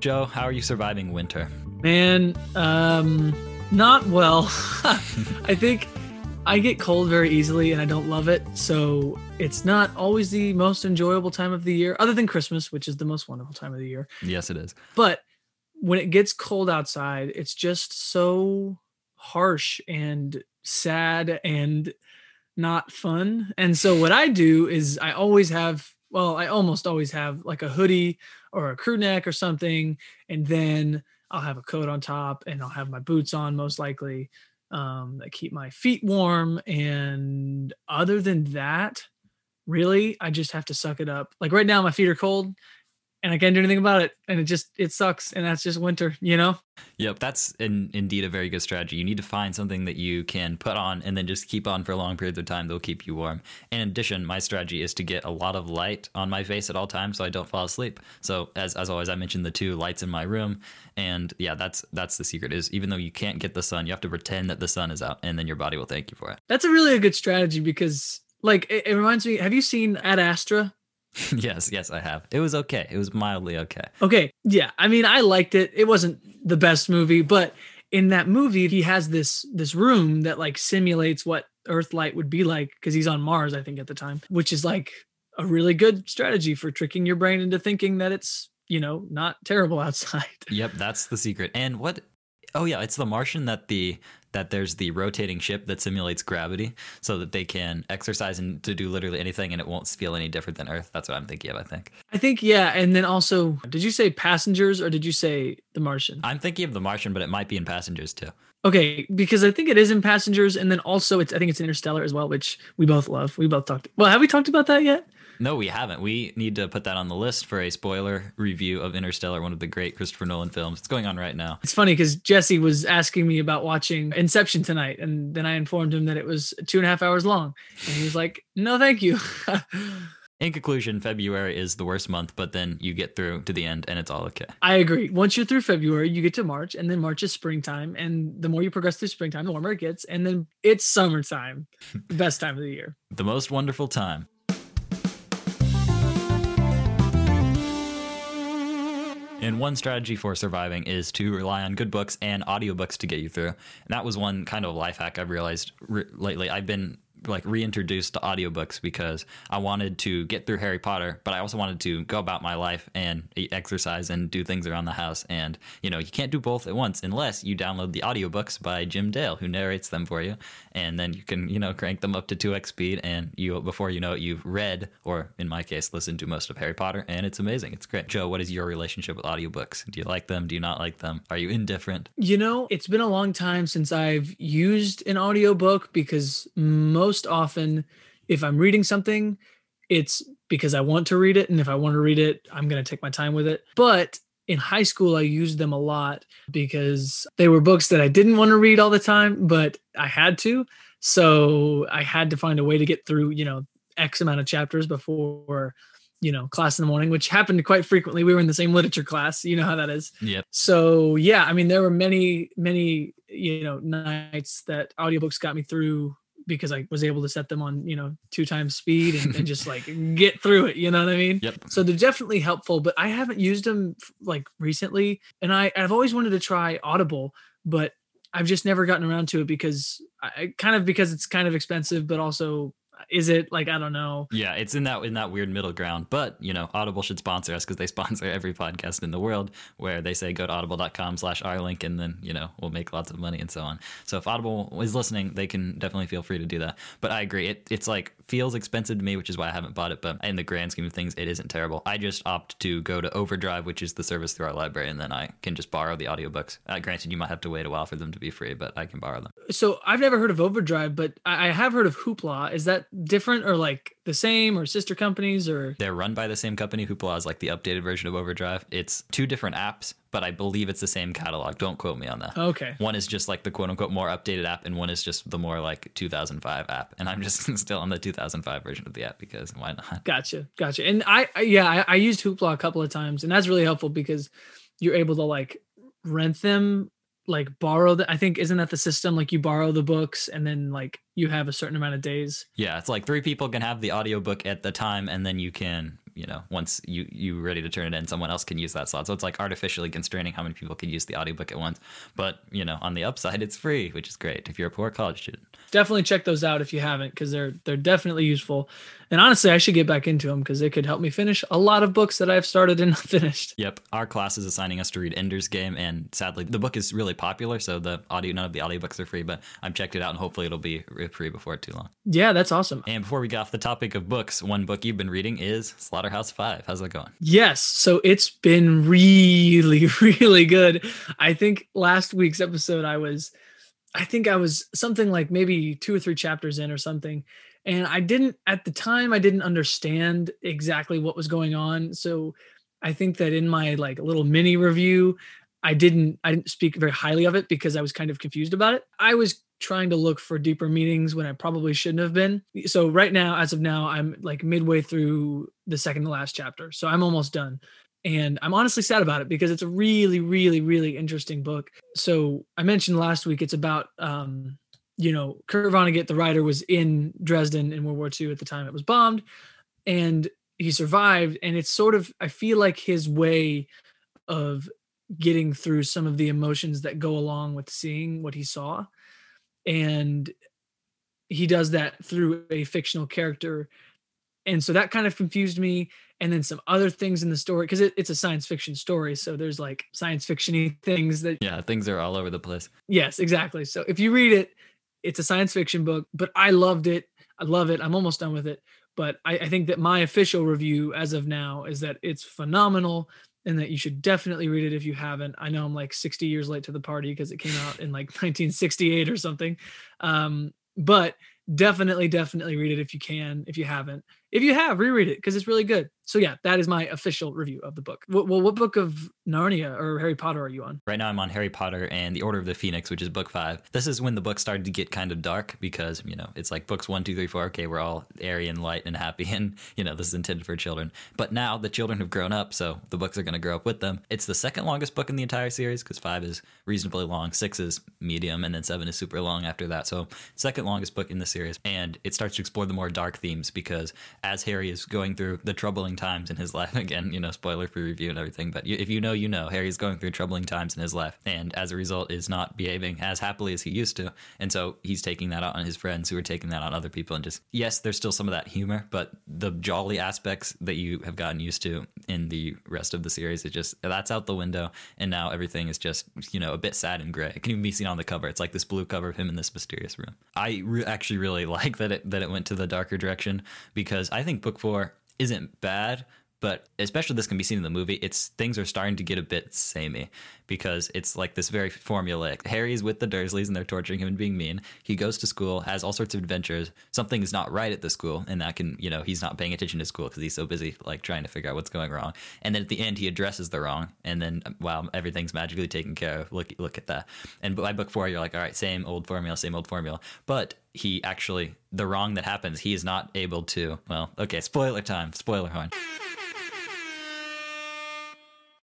Joe, how are you surviving winter? Man, um, not well. I think I get cold very easily and I don't love it. So it's not always the most enjoyable time of the year, other than Christmas, which is the most wonderful time of the year. Yes, it is. But when it gets cold outside, it's just so harsh and sad and not fun. And so what I do is I always have, well, I almost always have like a hoodie or a crew neck or something. And then I'll have a coat on top and I'll have my boots on most likely um, that keep my feet warm. And other than that, really, I just have to suck it up. Like right now, my feet are cold and I can't do anything about it. And it just, it sucks. And that's just winter, you know? Yep, that's in, indeed a very good strategy. You need to find something that you can put on and then just keep on for long periods of time. They'll keep you warm. In addition, my strategy is to get a lot of light on my face at all times so I don't fall asleep. So as, as always, I mentioned the two lights in my room. And yeah, that's that's the secret is even though you can't get the sun, you have to pretend that the sun is out and then your body will thank you for it. That's a really a good strategy because like it, it reminds me, have you seen Ad Astra? yes, yes, I have. It was okay. It was mildly okay. Okay. Yeah. I mean, I liked it. It wasn't the best movie, but in that movie, he has this this room that like simulates what Earth light would be like because he's on Mars, I think, at the time, which is like a really good strategy for tricking your brain into thinking that it's you know not terrible outside. Yep, that's the secret. And what? Oh yeah, it's the Martian that the that there's the rotating ship that simulates gravity so that they can exercise and to do literally anything and it won't feel any different than Earth. That's what I'm thinking of, I think. I think, yeah. And then also, did you say passengers or did you say the Martian? I'm thinking of the Martian, but it might be in passengers too. Okay, because I think it is in passengers, and then also it's I think it's Interstellar as well, which we both love. We both talked. Well, have we talked about that yet? No, we haven't. We need to put that on the list for a spoiler review of Interstellar, one of the great Christopher Nolan films. It's going on right now. It's funny because Jesse was asking me about watching Inception tonight, and then I informed him that it was two and a half hours long, and he was like, "No, thank you." In conclusion, February is the worst month, but then you get through to the end and it's all okay. I agree. Once you're through February, you get to March, and then March is springtime. And the more you progress through springtime, the warmer it gets. And then it's summertime, the best time of the year. The most wonderful time. And one strategy for surviving is to rely on good books and audiobooks to get you through. And that was one kind of life hack I've realized re- lately. I've been like reintroduced to audiobooks because I wanted to get through Harry Potter, but I also wanted to go about my life and exercise and do things around the house. And, you know, you can't do both at once unless you download the audiobooks by Jim Dale, who narrates them for you. And then you can, you know, crank them up to 2x speed. And you, before you know it, you've read, or in my case, listened to most of Harry Potter. And it's amazing. It's great. Joe, what is your relationship with audiobooks? Do you like them? Do you not like them? Are you indifferent? You know, it's been a long time since I've used an audiobook because most most often if I'm reading something, it's because I want to read it. And if I want to read it, I'm going to take my time with it. But in high school, I used them a lot because they were books that I didn't want to read all the time, but I had to. So I had to find a way to get through, you know, X amount of chapters before, you know, class in the morning, which happened quite frequently. We were in the same literature class. You know how that is. Yep. So yeah, I mean, there were many, many, you know, nights that audiobooks got me through because I was able to set them on, you know, two times speed and, and just like get through it. You know what I mean? Yep. So they're definitely helpful, but I haven't used them like recently. And I, I've always wanted to try Audible, but I've just never gotten around to it because I kind of because it's kind of expensive, but also is it like I don't know. Yeah, it's in that in that weird middle ground. But you know, Audible should sponsor us because they sponsor every podcast in the world. Where they say go to audible.com/slash our link and then you know we'll make lots of money and so on. So if Audible is listening, they can definitely feel free to do that. But I agree, it it's like feels expensive to me, which is why I haven't bought it. But in the grand scheme of things, it isn't terrible. I just opt to go to Overdrive, which is the service through our library, and then I can just borrow the audiobooks. Uh, granted, you might have to wait a while for them to be free, but I can borrow them. So I've never heard of Overdrive, but I have heard of Hoopla. Is that different or like the same or sister companies or? They're run by the same company hoopla is like the updated version of overdrive. It's two different apps but i believe it's the same catalog. Don't quote me on that. Okay. One is just like the quote unquote more updated app and one is just the more like 2005 app. And i'm just still on the 2005 version of the app because why not? Gotcha gotcha. And i yeah I, I used hoopla a couple of times and that's really helpful because you're able to like rent them like borrow the i think isn't that the system? Like you borrow the books and then like you have a certain amount of days? Yeah it's like three people can have the audiobook at the time and then you can you know once you you ready to turn it in someone else can use that slot. So it's like artificially constraining how many people can use the audiobook at once. But you know on the upside it's free which is great if you're a poor college student. Definitely check those out if you haven't because they're they're definitely useful. And honestly i should get back into them because they could help me finish a lot of books that i've started and not finished. Yep. Our class is assigning us to read ender's game and sadly the book is really popular so the audio none of the audiobooks are free but i've checked it out and hopefully it'll be free before too long. Yeah that's awesome. And before we get off the topic of books one book you've been reading is slaughterhouse five how's that going yes so it's been really really good i think last week's episode i was I think I was something like maybe two or three chapters in or something. And I didn't, at the time, I didn't understand exactly what was going on. So I think that in my like little mini review, I didn't, I didn't speak very highly of it because I was kind of confused about it. I was trying to look for deeper meanings when I probably shouldn't have been. So right now, as of now, I'm like midway through the second to last chapter. So I'm almost done and I'm honestly sad about it because it's a really, really, really interesting book. So I mentioned last week it's about, um, you know, Kurt Vonnegut, the writer, was in Dresden in World War II at the time it was bombed, and he survived. And it's sort of, I feel like his way of getting through some of the emotions that go along with seeing what he saw, and he does that through a fictional character, and so that kind of confused me. And then some other things in the story because it, it's a science fiction story so there's like science fictiony things that yeah things are all over the place. Yes exactly. So if you read it it's a science fiction book but i loved it. I love it. I'm almost done with it. But I, I think that my official review as of now is that it's phenomenal and that you should definitely read it if you haven't. I know i'm like 60 years late to the party because it came out in like 1968 or something. Um, but definitely definitely read it if you can if you haven't if you have reread it because it's really good. So yeah that is my official review of the book. Well what book of narnia or harry potter are you on? Right now i'm on harry potter and the order of the phoenix which is book five. This is when the book started to get kind of dark because you know it's like books one two three four okay we're all airy and light and happy and you know this is intended for children. But now the children have grown up so the books are going to grow up with them. It's the second longest book in the entire series because five is reasonably long six is medium and then seven is super long after that. So second longest book in the series. And it starts to explore the more dark themes because as Harry is going through the troubling times in his life, again, you know, spoiler for review and everything, but if you know, you know, Harry's going through troubling times in his life, and as a result, is not behaving as happily as he used to, and so he's taking that out on his friends, who are taking that out on other people, and just yes, there's still some of that humor, but the jolly aspects that you have gotten used to in the rest of the series, it just that's out the window, and now everything is just you know a bit sad and gray. It can even be seen on the cover. It's like this blue cover of him in this mysterious room. I re- actually really like that it that it went to the darker direction because I think book four isn't bad, but especially this can be seen in the movie it's things are starting to get a bit samey because it's like this very formulaic. Harry's with the dursleys and they're torturing him and being mean. He goes to school has all sorts of adventures. Something is not right at the school and that can you know he's not paying attention to school because he's so busy like trying to figure out what's going wrong. And then at the end he addresses the wrong and then um, wow everything's magically taken care of look look at that. And by book four you're like all right same old formula same old formula. But he actually the wrong that happens he is not able to well okay spoiler time spoiler horn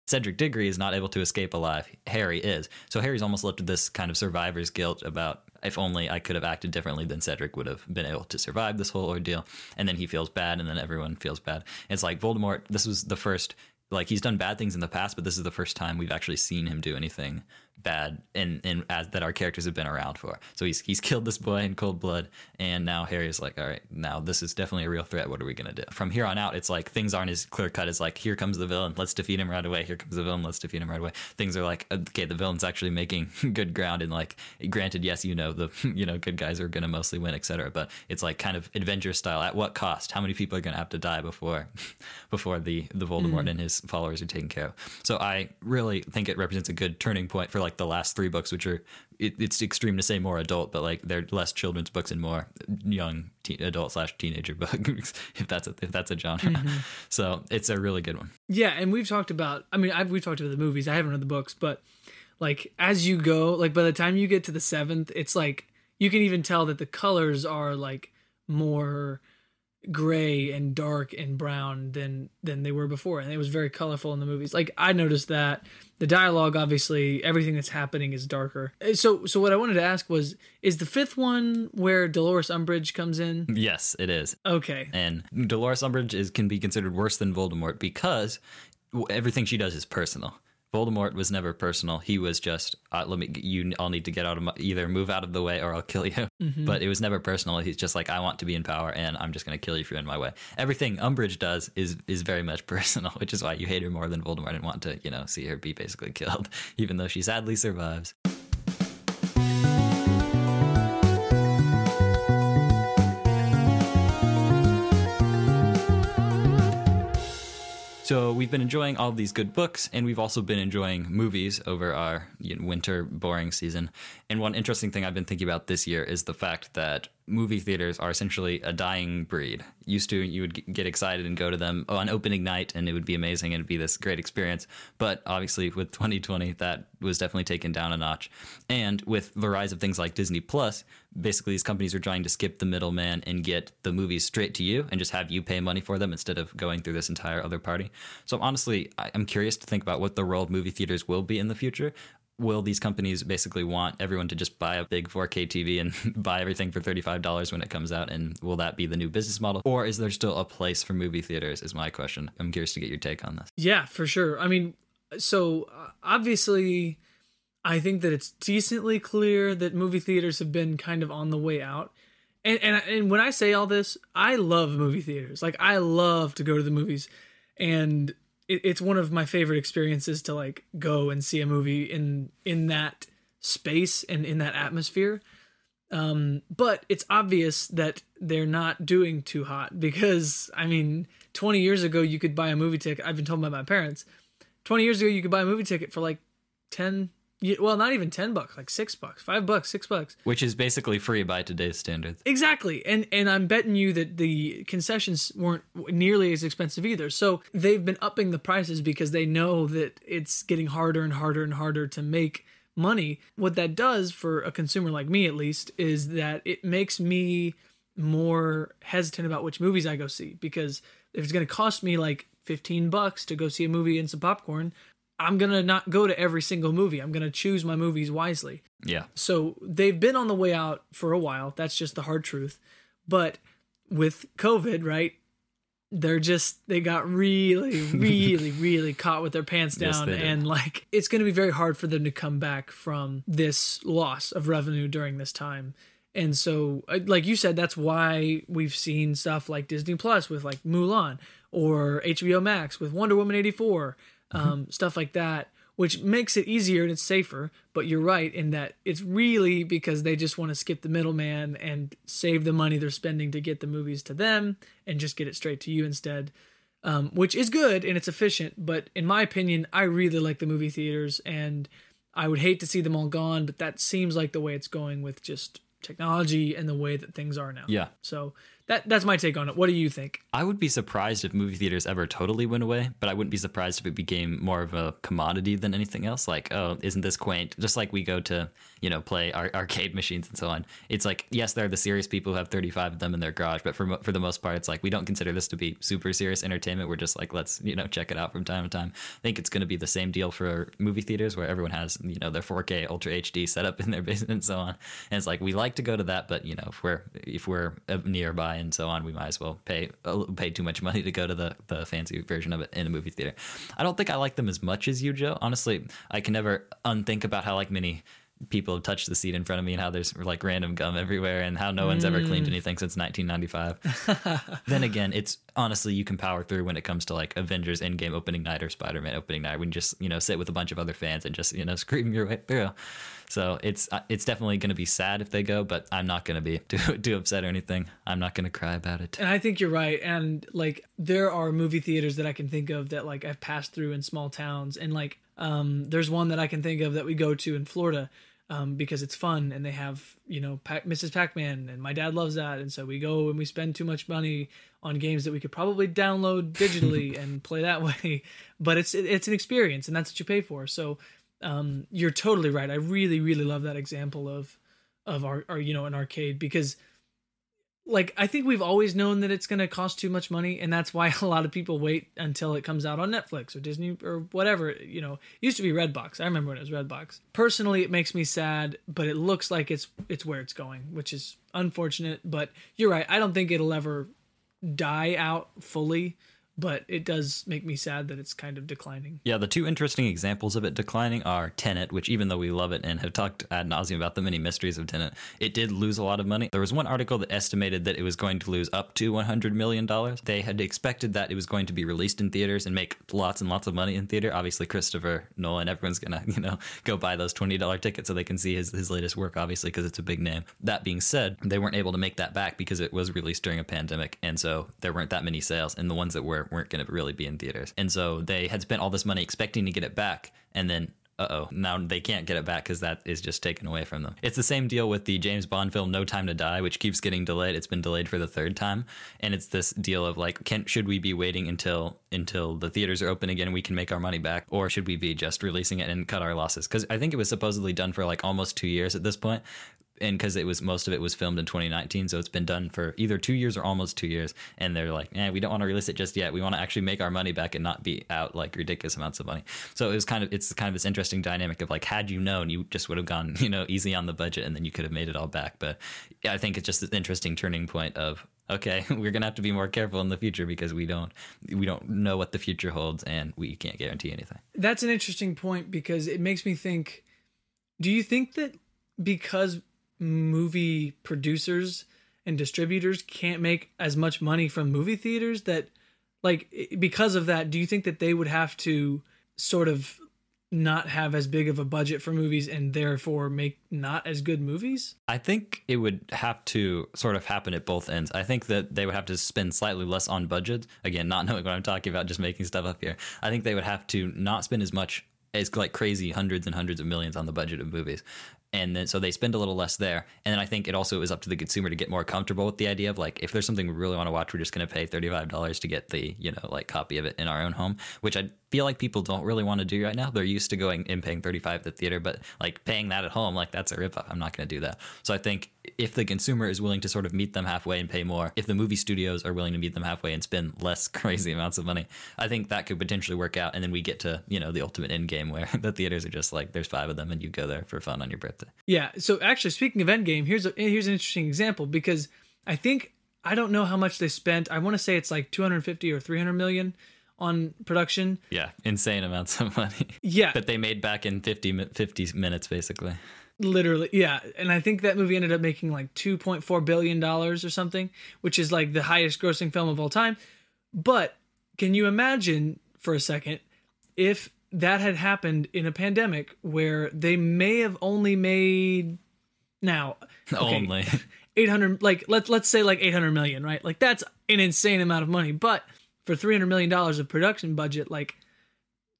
Cedric Diggory is not able to escape alive. Harry is. So Harry's almost left with this kind of survivor's guilt about if only I could have acted differently, then Cedric would have been able to survive this whole ordeal. And then he feels bad, and then everyone feels bad. It's like Voldemort, this was the first, like, he's done bad things in the past, but this is the first time we've actually seen him do anything bad and and as that our characters have been around for. So he's he's killed this boy in cold blood, and now Harry's like, all right, now this is definitely a real threat. What are we gonna do? From here on out, it's like things aren't as clear cut as like here comes the villain, let's defeat him right away. Here comes the villain, let's defeat him right away. Things are like okay, the villain's actually making good ground, and like granted, yes, you know the you know good guys are gonna mostly win, etc. But it's like kind of adventure style. At what cost? How many people are gonna have to die before before the the Voldemort mm. and his followers are taken care of? So I really think it represents a good turning point for like the last three books, which are it, it's extreme to say more adult, but like they're less children's books and more young teen, adult slash teenager books, if that's a, if that's a genre. Mm-hmm. So it's a really good one. Yeah, and we've talked about. I mean, I've, we've talked about the movies. I haven't read the books, but like as you go, like by the time you get to the seventh, it's like you can even tell that the colors are like more gray and dark and brown than than they were before and it was very colorful in the movies like i noticed that the dialogue obviously everything that's happening is darker Uh, so so what i wanted to ask was is the fifth one where dolores umbridge comes in Yes, it is. okay And Dolores Umbridge is can be considered worse than Voldemort because everything she does is personal. Voldemort was never personal. He was just uh, let me you all need to get out of my, either move out of the way or I'll kill you. But it was never personal. He's just like I want to be in power and I'm just going to kill you if you're in my way. Everything Umbridge does is is very much personal, which is why you hate her more than Voldemort and want to, you know, see her be basically killed even though she sadly survives. So we've been enjoying all these good books, and we've also been enjoying movies over our you know, winter boring season. And one interesting thing I've been thinking about this year is the fact that movie theaters are essentially a dying breed. Used to, you would get excited and go to them on opening night, and it would be amazing and it'd be this great experience. But obviously, with 2020, that was definitely taken down a notch. And with the rise of things like Disney Plus, basically these companies are trying to skip the middleman and get the movies straight to you and just have you pay money for them instead of going through this entire other party. So honestly, I'm curious to think about what the role of movie theaters will be in the future. Will these companies basically want everyone to just buy a big 4K TV and buy everything for $35 when it comes out? And will that be the new business model? Or is there still a place for movie theaters? Is my question. I'm curious to get your take on this. Yeah, for sure. I mean, so uh, obviously, I think that it's decently clear that movie theaters have been kind of on the way out. And and and when I say all this, I love movie theaters. Like I love to go to the movies, and it, it's one of my favorite experiences to like go and see a movie in in that space and in that atmosphere. Um, but it's obvious that they're not doing too hot because I mean, 20 years ago you could buy a movie ticket. I've been told by my parents, 20 years ago you could buy a movie ticket for like 10 y- well, not even 10 bucks, like 6 bucks, 5 bucks, 6 bucks. Which is basically free by today's standards. Exactly. And and I'm betting you that the concessions weren't nearly as expensive either. So they've been upping the prices because they know that it's getting harder and harder and harder to make money. What that does for a consumer like me at least is that it makes me more hesitant about which movies I go see because if it's going to cost me like 15 bucks to go see a movie and some popcorn, I'm going to not go to every single movie. I'm going to choose my movies wisely. Yeah. So they've been on the way out for a while. That's just the hard truth. But with COVID, right? They're just they got really, really, really caught with their pants down, did. and like it's going to be very hard for them to come back from this loss of revenue during this time. And so, uh, like you said, that's why we've seen stuff like Disney Plus with like Mulan or HBO Max with Wonder Woman 84, um, stuff like that, which makes it easier and it's safer. But you're right in that it's really because they just want to skip the middleman and save the money they're spending to get the movies to them and just get it straight to you instead. Um, which is good and it's efficient, but in my opinion, I really like the movie theaters and I would hate to see them all gone, but that seems like the way it's going with just technology and the way that things are now. Yeah. So that that's my take on it. What do you think? I would be surprised if movie theaters ever totally went away, but I wouldn't be surprised if it became more of a commodity than anything else. Like, oh, isn't this quaint? Just like we go to, you know, play ar- arcade machines and so on. It's like, yes, there are the serious people who have 35 of them in their garage, but for mo- for the most part, it's like we don't consider this to be super serious entertainment. We're just like, let's, you know, check it out from time to time. I think it's going to be the same deal for movie theaters where everyone has, you know, their 4K Ultra HD set up in their basement and so on. And it's like we like to go to that, but you know, if we're if we're uh, nearby and so on, we might as well pay pay too much money to go to the the fancy version of it in a movie theater. I don't think I like them as much as you, Joe. Honestly, I can never unthink about how like many people have touched the seat in front of me and how there's like random gum everywhere and how no one's ever cleaned anything since 1995. then again, it's honestly you can power through when it comes to like Avengers Endgame opening night or Spider-Man opening night when you just you know sit with a bunch of other fans and just you know scream your way through. So it's uh, it's definitely going to be sad if they go, but I'm not going to be too too upset or anything. I'm not going to cry about it. And I think you're right. And like there are movie theaters that I can think of that like I've passed through in small towns. And like um there's one that I can think of that we go to in Florida um because it's fun and they have, you know, Pac- Mrs. Pac-Man and my dad loves that. And so we go and we spend too much money on games that we could probably download digitally and play that way. But it's it's an experience and that's what you pay for. So um you're totally right. I really really love that example of of our, our you know an arcade because like I think we've always known that it's going to cost too much money, and that's why a lot of people wait until it comes out on Netflix or Disney or whatever. You know, it used to be Redbox. I remember when it was Redbox. Personally, it makes me sad, but it looks like it's it's where it's going, which is unfortunate. But you're right. I don't think it'll ever die out fully but it does make me sad that it's kind of declining. Yeah, the two interesting examples of it declining are Tenet, which even though we love it and have talked ad nauseum about the many mysteries of Tenet, it did lose a lot of money. There was one article that estimated that it was going to lose up to $100 million. They had expected that it was going to be released in theaters and make lots and lots of money in theater. Obviously, Christopher Nolan, everyone's to, you know, go buy those $20 tickets so they can see his, his latest work, obviously, because it's a big name. That being said, they weren't able to make that back because it was released during a pandemic. And so there weren't that many sales. And the ones that were weren't going to really be in theaters. And so they had spent all this money expecting to get it back, and then uh oh, now they can't get it back because that is just taken away from them. It's the same deal with the James Bond film No Time to Die, which keeps getting delayed. It's been delayed for the third time, and it's this deal of like, can should we be waiting until until the theaters are open again we can make our money back, or should we be just releasing it and cut our losses? Because I think it was supposedly done for like almost two years at this point, and because it was most of it was filmed in 2019 so it's been done for either two years or almost two years and they're like eh, we don't want to release it just yet. We want to actually make our money back and not be out like ridiculous amounts of money. So it was kind of it's kind of this interesting dynamic of like had you known you just would have gone you know easy on the budget and then you could have made it all back. But i think it's just an interesting turning point of okay we're gonna have to be more careful in the future because we don't we don't know what the future holds and we can't guarantee anything. That's an interesting point because it makes me think do you think that because movie producers and distributors can't make as much money from movie theaters that like because of that do you think that they would have to sort of not have as big of a budget for movies and therefore make not as good movies? I think it would have to sort of happen at both ends. I think that they would have to spend slightly less on budget. Again, not knowing what I'm talking about, just making stuff up here. I think they would have to not spend as much as like crazy hundreds and hundreds of millions on the budget of movies and then so they spend a little less there. And then i think it also is up to the consumer to get more comfortable with the idea of like if there's something we really want to watch we're just going to pay $35 to get the you know like copy of it in our own home which i feel like people don't really want to do right now. They're used to going and paying 35 at the theater but like paying that at home like that's a ripoff. I'm not going to do that. So i think if the consumer is willing to sort of meet them halfway and pay more if the movie studios are willing to meet them halfway and spend less crazy amounts of money i think that could potentially work out and then we get to you know the ultimate end game where the theaters are just like there's five of them and you go there for fun on your birthday. Yeah so actually speaking of end game, here's a here's an interesting example because i think i don't know how much they spent. I want to say it's like 250 or 300 million on production. Yeah insane amounts of money. Yeah. That they made back in 50 50 minutes basically. Literally yeah. And i think that movie ended up making like 2.4 billion dollars or something which is like the highest grossing film of all time. But can you imagine for a second if that had happened in a pandemic where they may have only made now okay, only. 800 like let's let's say like 800 million right? Like that's an insane amount of money. But for 300 million dollars of production budget like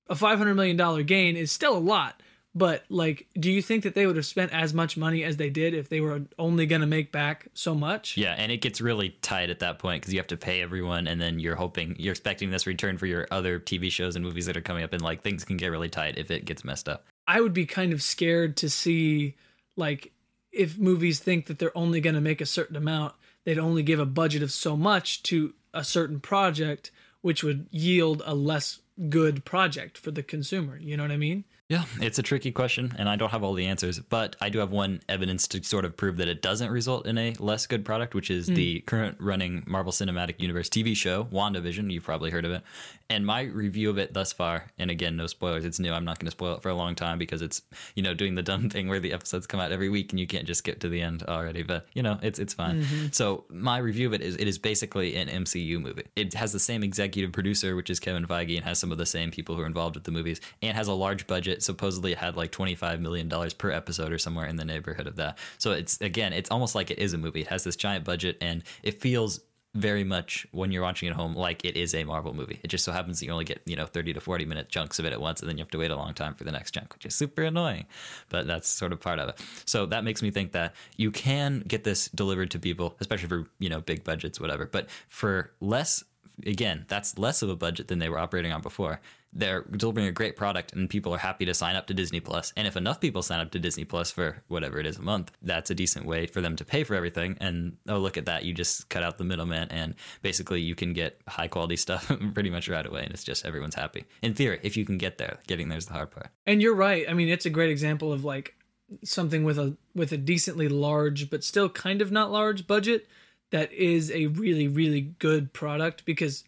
a 500 million dollar gain is still a lot. But like do you think that they would have spent as much money as they did if they were only going to make back so much? Yeah and it gets really tight at that point because you have to pay everyone and then you're hoping you're expecting this return for your other tv shows and movies that are coming up and like things can get really tight if it gets messed up. I would be kind of scared to see like if movies think that they're only going to make a certain amount they'd only give a budget of so much to a certain project which would yield a less good project for the consumer you know what i mean yeah, it's a tricky question, and I don't have all the answers, but I do have one evidence to sort of prove that it doesn't result in a less good product, which is mm. the current running Marvel Cinematic Universe TV show, WandaVision. You've probably heard of it. And my review of it thus far, and again, no spoilers, it's new. I'm not going to spoil it for a long time because it's, you know, doing the dumb thing where the episodes come out every week and you can't just skip to the end already, but, you know, it's it's fine. Mm-hmm. So my review of it is it is basically an MCU movie. It has the same executive producer, which is Kevin Feige, and has some of the same people who are involved with the movies, and has a large budget supposedly it had like 25 million dollars per episode or somewhere in the neighborhood of that so it's again it's almost like it is a movie it has this giant budget and it feels very much when you're watching at home like it is a Marvel movie. It just so happens that you only get, you know, 30 to 40 minute chunks of it at once and then you have to wait a long time for the next chunk, which is super annoying. But that's sort of part of it. So that makes me think that you can get this delivered to people, especially for, you know, big budgets whatever. But for less again, that's less of a budget than they were operating on before. They're delivering a great product and people are happy to sign up to Disney Plus. And if enough people sign up to Disney Plus for whatever it is a month, that's a decent way for them to pay for everything. And oh, look at that. You just cut out the middleman and basically you can get high quality stuff pretty much right away. And it's just everyone's happy. In theory, if you can get there, getting there's the hard part. And you're right. I mean, it's a great example of like something with a with a decently large but still kind of not large budget that is a really really good product because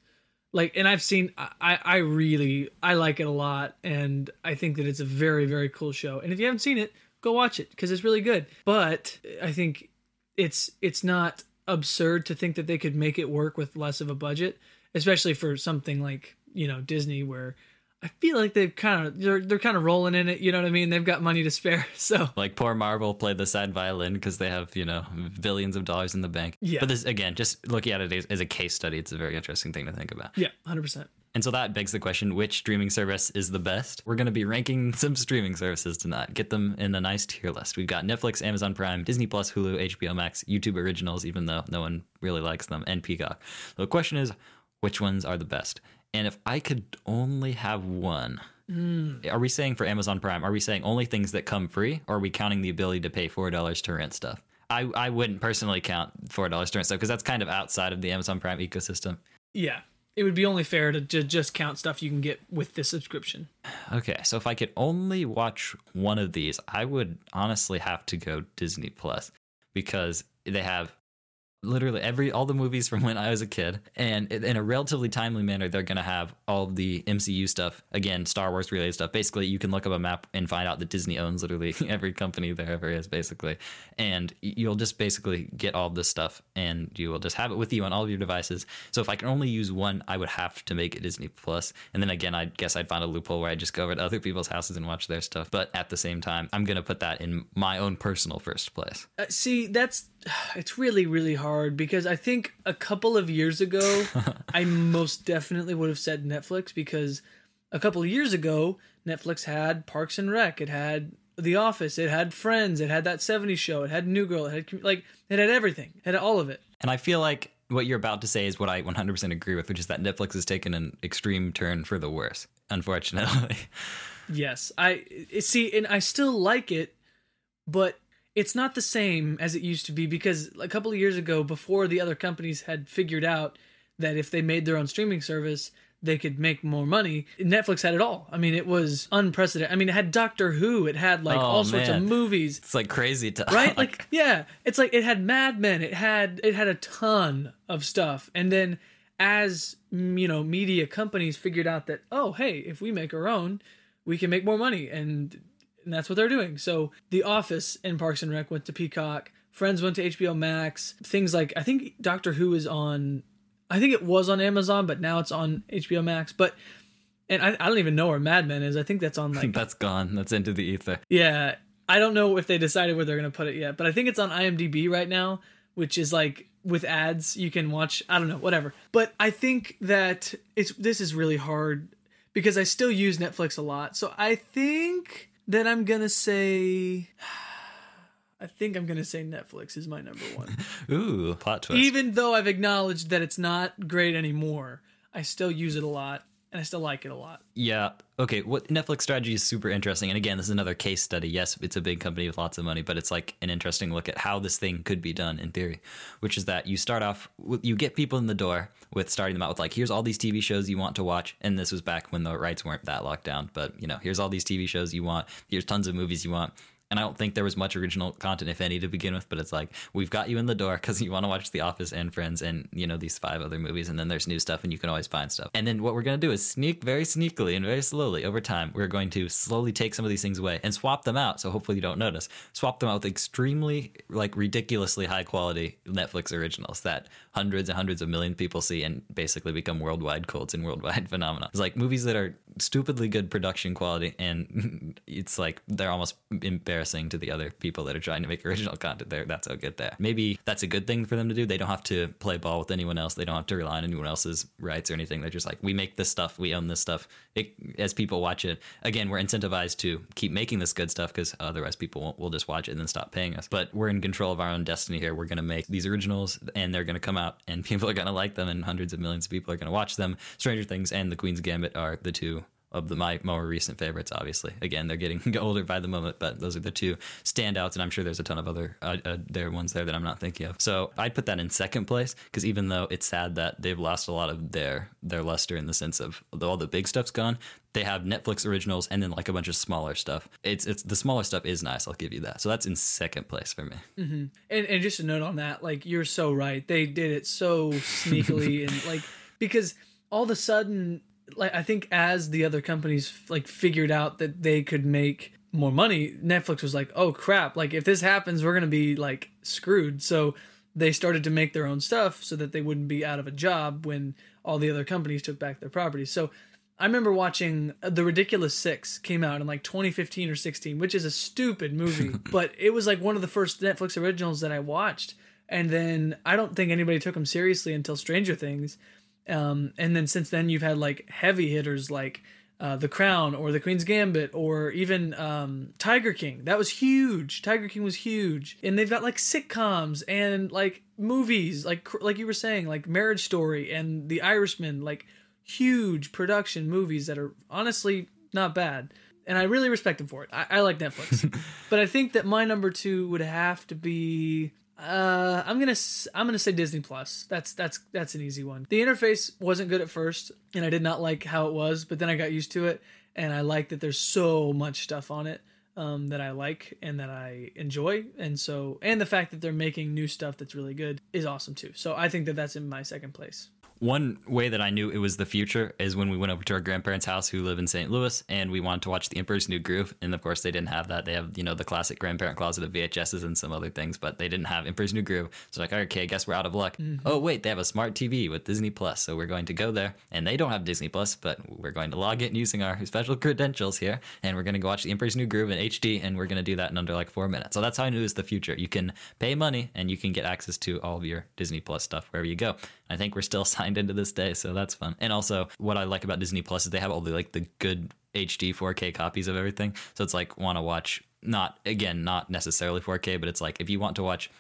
like and i've seen i i really i like it a lot and i think that it's a very very cool show. And if you haven't seen it go watch it because it's really good. But i think it's it's not absurd to think that they could make it work with less of a budget especially for something like you know disney where I feel like they've kind of they're they're kind of rolling in it. You know what I mean? They've got money to spare. So like poor Marvel played the sad violin because they have you know billions of dollars in the bank. Yeah. But this again, just looking at it as a case study, it's a very interesting thing to think about. Yeah, hundred percent. And so that begs the question which streaming service is the best? We're going to be ranking some streaming services tonight. Get them in a nice tier list. We've got Netflix, Amazon Prime, Disney Plus, Hulu, HBO Max, YouTube Originals, even though no one really likes them, and Peacock. So the question is which ones are the best? And if I could only have one, Mm. are we saying for Amazon Prime, are we saying only things that come free, or are we counting the ability to pay $4 to rent stuff? I, I wouldn't personally count $4 to rent stuff because that's kind of outside of the Amazon Prime ecosystem. Yeah, it would be only fair to ju- just count stuff you can get with the subscription. Okay, so if I could only watch one of these, I would honestly have to go Disney Plus because they have literally every all the movies from when I was a kid, and in a relatively timely manner, they're gonna have all the MCU stuff again, Star Wars related stuff. Basically, you can look up a map and find out that Disney owns literally every company there ever is, basically, and you'll just basically get all this stuff, and you will just have it with you on all of your devices. So if I can only use one, I would have to make it Disney Plus, and then again, I guess I'd find a loophole where I just go over to other people's houses and watch their stuff. But at the same time, I'm gonna put that in my own personal first place. Uh, see, that's it's really really hard because I think a couple of years ago I most definitely would have said Netflix because a couple of years ago Netflix had Parks and Rec, it had The Office, it had Friends, it had that 70s show, it had New Girl, it had like it had everything, it had all of it. And I feel like what you're about to say is what I 100% agree with, which is that Netflix has taken an extreme turn for the worse, unfortunately. Yes, I see, and I still like it, but it's not the same as it used to be because a couple of years ago, before the other companies had figured out that if they made their own streaming service, they could make more money. Netflix had it all. I mean, it was unprecedented. I mean, it had Doctor Who, it had like Oh, all sorts of movies. it's like crazy to Right? Like, yeah, it's like it had Mad Men. It had it had a ton of stuff. And then as you know, media companies figured out that oh, hey, if we make our own, we can make more money and and that's what they're doing. So The Office and Parks and Rec went to Peacock. Friends went to HBO Max. Things like I think Doctor Who is on. I think it was on Amazon, but now it's on HBO Max. But and I, I don't even know where Mad Men is. I think that's on like that's gone. That's into the ether. yeah. I don't know if they decided where they're gonna put it yet, but I think it's on IMDb right now, which is like with ads you can watch. I don't know, whatever. But I think that it's this is really hard because I still use Netflix a lot. So I think that I'm gonna say I think I'm gonna say Netflix is my number one. Ooh, plot twist. Even though I've acknowledged that it's not great anymore, I still use it a lot and I still like it a lot. Yeah. Okay. What Netflix strategy is super interesting. And again, this is another case study. Yes, it's a big company with lots of money, but it's like an interesting look at how this thing could be done in theory, which is that you start off, you get people in the door with starting them out with like, here's all these TV shows you want to watch. And this was back when the rights weren't that locked down, but you know, here's all these TV shows you want. Here's tons of movies you want. And I don't think there was much original content, if any, to begin with. But it's like we've got you in the door because you want to watch The Office and Friends, and you know these five other movies, and then there's new stuff, and you can always find stuff. And then what we're gonna do is sneak very sneakily and very slowly over time. We're going to slowly take some of these things away and swap them out. So hopefully you don't notice. Swap them out with extremely, like ridiculously high quality Netflix originals that hundreds and hundreds of million people see and basically become worldwide cults and worldwide phenomena. It's like movies that are stupidly good production quality, and it's like they're almost embarrassing to the other people that are trying to make original content. There, that's so good there. Maybe that's a good thing for them to do. They don't have to play ball with anyone else. They don't have to rely on anyone else's rights or anything. They're just like, we make this stuff, we own this stuff. It, as people watch it, again, we're incentivized to keep making this good stuff because otherwise people won't, will just watch it and then stop paying us. But we're in control of our own destiny here. We're going to make these originals, and they're going to come out, and people are going to like them, and hundreds of millions of people are going to watch them. Stranger Things and The Queen's Gambit are the two of the my more recent favorites. Obviously, again, they're getting older by the moment, but those are the two standouts, and I'm sure there's a ton of other uh, uh, there ones there that I'm not thinking of. So I'd put that in second place because even though it's sad that they've lost a lot of their their luster in the sense of all the big stuff's gone, they have Netflix originals and then like a bunch of smaller stuff. It's it's the smaller stuff is nice. I'll give you that. So that's in second place for me. Mm-hmm. And and just a note on that, like you're so right. They did it so sneakily and like because all of a sudden like I think as the other companies like figured out that they could make more money, Netflix was like, "Oh crap, like if this happens, we're going to be like screwed." So they started to make their own stuff so that they wouldn't be out of a job when all the other companies took back their properties. So I remember watching uh, The Ridiculous 6 came out in like 2015 or 16, which is a stupid movie, but it was like one of the first Netflix originals that I watched. And then I don't think anybody took them seriously until Stranger Things um, and then since then, you've had like heavy hitters like uh, The Crown or The Queen's Gambit or even um, Tiger King. That was huge. Tiger King was huge, and they've got like sitcoms and like movies, like like you were saying, like Marriage Story and The Irishman, like huge production movies that are honestly not bad. And I really respect them for it. I, I like Netflix, but I think that my number two would have to be uh, I'm gonna I'm gonna say Disney Plus. That's that's that's an easy one. The interface wasn't good at first, and I did not like how it was, but then I got used to it, and I like that there's so much stuff on it um, that I like and that I enjoy, and so and the fact that they're making new stuff that's really good is awesome too. So I think that that's in my second place. One way that I knew it was the future is when we went over to our grandparents' house who live in St. Louis and we wanted to watch The Emperor's New Groove. And of course, they didn't have that. They have, you know, the classic grandparent closet of VHSs and some other things, but they didn't have Emperor's New Groove. So, like, okay, I guess we're out of luck. Mm-hmm. Oh, wait, they have a smart TV with Disney Plus. So, we're going to go there. And they don't have Disney Plus, but we're going to log in using our special credentials here. And we're going to go watch The Emperor's New Groove in HD. And we're going to do that in under like four minutes. So, that's how I knew it was the future. You can pay money and you can get access to all of your Disney Plus stuff wherever you go. I think we're still signed into this day. So, that's fun. And also, what I like about Disney Plus is they have all the like the good HD 4K copies of everything. So it's like want to watch not again not necessarily 4K, but it's like if you want to watch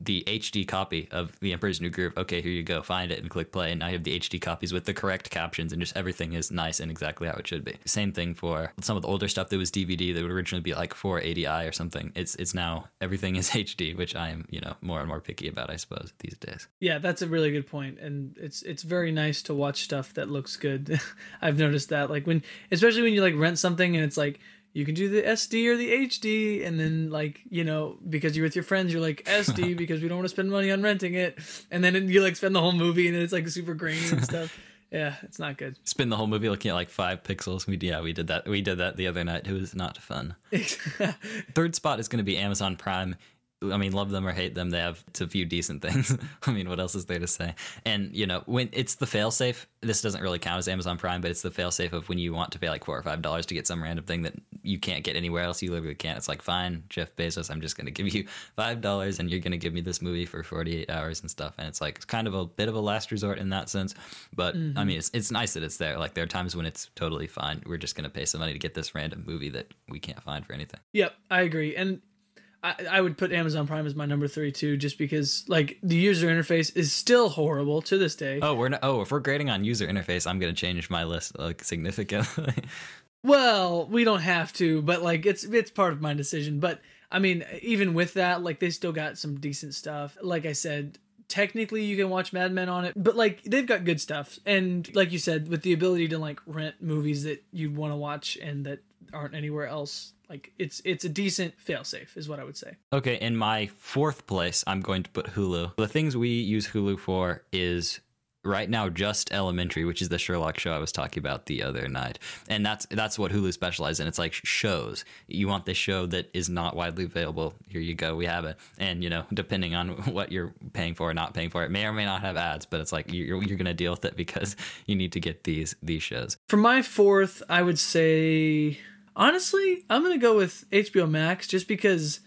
the HD copy of The Emperor's New Groove. Okay, here you go. Find it and click play. And you have the HD copies with the correct captions and just everything is nice and exactly how it should be. Same thing for some of the older stuff that was DVD that would originally be like 480i or something. It's it's now everything is HD, which I am, you know, more and more picky about, I suppose, these days. Yeah, that's a really good point. And it's it's very nice to watch stuff that looks good. I've noticed that. Like when especially when you like rent something and it's like you can do the SD or the HD, and then like you know because you're with your friends, you're like SD because we don't want to spend money on renting it, and then you like spend the whole movie and it's like super grainy and stuff. Yeah, it's not good. Spend the whole movie looking at like five pixels. We yeah, we did that. We did that the other night. It was not fun. Third spot is going to be Amazon Prime. I mean, love them or hate them, they have a few decent things. I mean, what else is there to say? And you know, when it's the failsafe, this doesn't really count as Amazon Prime, but it's the failsafe of when you want to pay like four or five dollars to get some random thing that you can't get anywhere else. You literally can't. It's like, fine, Jeff Bezos, I'm just going to give you five dollars, and you're going to give me this movie for 48 hours and stuff. And it's like it's kind of a bit of a last resort in that sense. But mm-hmm. I mean, it's it's nice that it's there. Like there are times when it's totally fine. We're just going to pay some money to get this random movie that we can't find for anything. Yep, I agree. And I, I would put Amazon Prime as my number three too, just because like the user interface is still horrible to this day. Oh, we're not. Oh, if we're grading on user interface, I'm gonna change my list like significantly. well, we don't have to, but like it's it's part of my decision. But I mean, even with that, like they still got some decent stuff. Like I said, technically you can watch Mad Men on it, but like they've got good stuff. And like you said, with the ability to like rent movies that you'd want to watch and that aren't anywhere else like it's it's a decent failsafe, is what I would say. Okay, in my fourth place, I'm going to put Hulu. The things we use Hulu for is right now just Elementary, which is the Sherlock show I was talking about the other night, and that's that's what Hulu specializes in. It's like shows. You want this show that is not widely available. Here you go, we have it. And you know, depending on what you're paying for or not paying for, it may or may not have ads, but it's like you're you're gonna deal with it because you need to get these these shows. For my fourth, I would say honestly, I'm gonna go with HBO Max just because